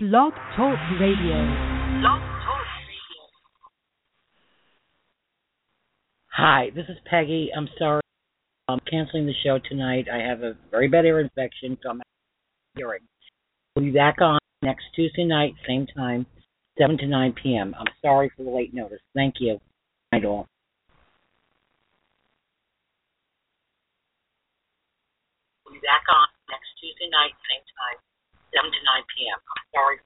Blog Talk Radio. Blog Talk Radio. Hi, this is Peggy. I'm sorry. I'm canceling the show tonight. I have a very bad ear infection, so I'm hearing. We'll be back on next Tuesday night, same time, 7 to 9 p.m. I'm sorry for the late notice. Thank you. Night all. We'll be back on next Tuesday night, same time, 7 to 9 p.m. I'm sorry